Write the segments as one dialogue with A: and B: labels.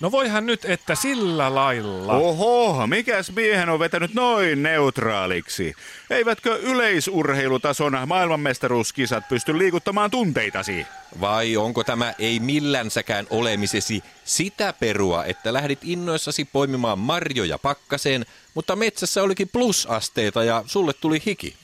A: No voihan nyt, että sillä lailla.
B: Oho, mikäs miehen on vetänyt noin neutraaliksi? Eivätkö yleisurheilutason maailmanmestaruuskisat pysty liikuttamaan tunteitasi?
C: Vai onko tämä ei millänsäkään olemisesi sitä perua, että lähdit innoissasi poimimaan marjoja pakkaseen, mutta metsässä olikin plusasteita ja sulle tuli hiki?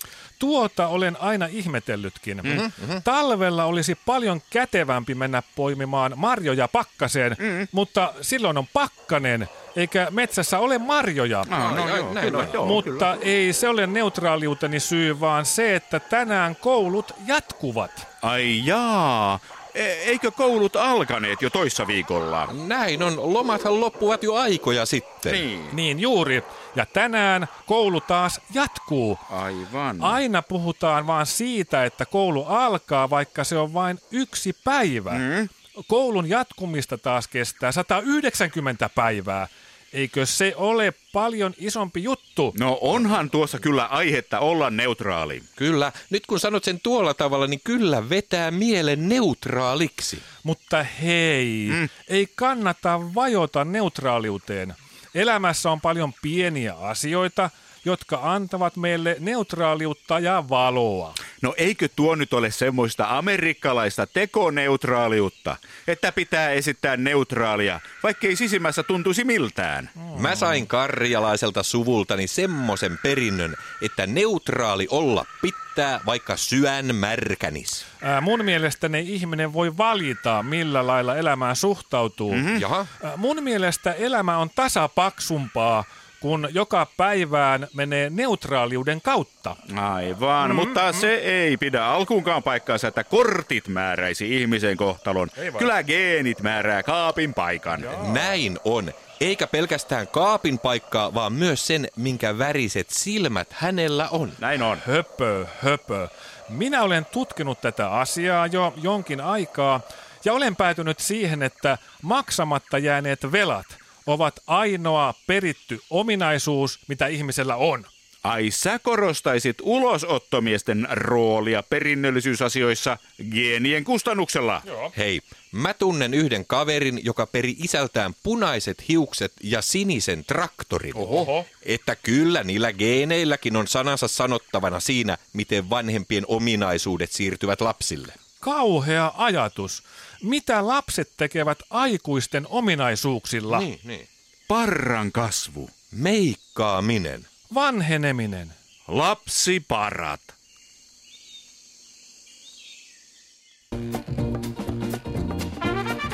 A: Tuota olen aina ihmetellytkin. Mm-hmm. mm-hmm. Talvella olisi paljon kätevämpi mennä poimimaan marjoja pakkaseen, mm-hmm. mutta silloin on pakkanen, eikä metsässä ole marjoja.
B: No, no, joo, näin kyllä,
A: joo, mutta kyllä. ei se ole neutraaliuteni syy, vaan se, että tänään koulut jatkuvat.
B: Ai jaa, eikö koulut alkaneet jo toissa viikolla?
C: Näin on, lomathan loppuvat jo aikoja sitten.
A: Niin. niin juuri. Ja tänään koulu taas jatkuu.
B: Aivan.
A: Aina puhutaan vaan siitä, että koulu alkaa, vaikka se on vain yksi päivä. Mm. Koulun jatkumista taas kestää 190 päivää. Eikö se ole paljon isompi juttu?
B: No onhan tuossa kyllä aihetta olla neutraali.
C: Kyllä. Nyt kun sanot sen tuolla tavalla, niin kyllä vetää mielen neutraaliksi.
A: Mutta hei, mm. ei kannata vajota neutraaliuteen. Elämässä on paljon pieniä asioita, jotka antavat meille neutraaliutta ja valoa.
B: No eikö tuo nyt ole semmoista amerikkalaista tekoneutraaliutta, että pitää esittää neutraalia, vaikkei sisimmässä tuntuisi miltään?
C: Mm. Mä sain karjalaiselta suvultani semmoisen perinnön, että neutraali olla pitää, vaikka syön märkänis.
A: Ää, mun mielestäni ihminen voi valita, millä lailla elämään suhtautuu.
C: Mm-hmm. Jaha.
A: Ää, mun mielestä elämä on tasapaksumpaa kun joka päivään menee neutraaliuden kautta.
B: Aivan, mm, mutta mm. se ei pidä alkuunkaan paikkaansa, että kortit määräisi ihmisen kohtalon. Kyllä geenit määrää kaapin paikan.
C: Jaa. Näin on. Eikä pelkästään kaapin paikkaa, vaan myös sen, minkä väriset silmät hänellä on.
B: Näin on.
A: Höpö, höpö. Minä olen tutkinut tätä asiaa jo jonkin aikaa ja olen päätynyt siihen, että maksamatta jääneet velat – ovat ainoa peritty ominaisuus, mitä ihmisellä on.
B: Ai sä korostaisit ulosottomiesten roolia perinnöllisyysasioissa geenien kustannuksella.
C: Joo. Hei, mä tunnen yhden kaverin, joka peri isältään punaiset hiukset ja sinisen traktorin.
A: Oho.
C: Että kyllä niillä geeneilläkin on sanansa sanottavana siinä, miten vanhempien ominaisuudet siirtyvät lapsille.
A: Kauhea ajatus. Mitä lapset tekevät aikuisten ominaisuuksilla?
C: Niin, niin.
B: Parran kasvu.
C: Meikkaaminen.
A: Vanheneminen.
B: Lapsiparat.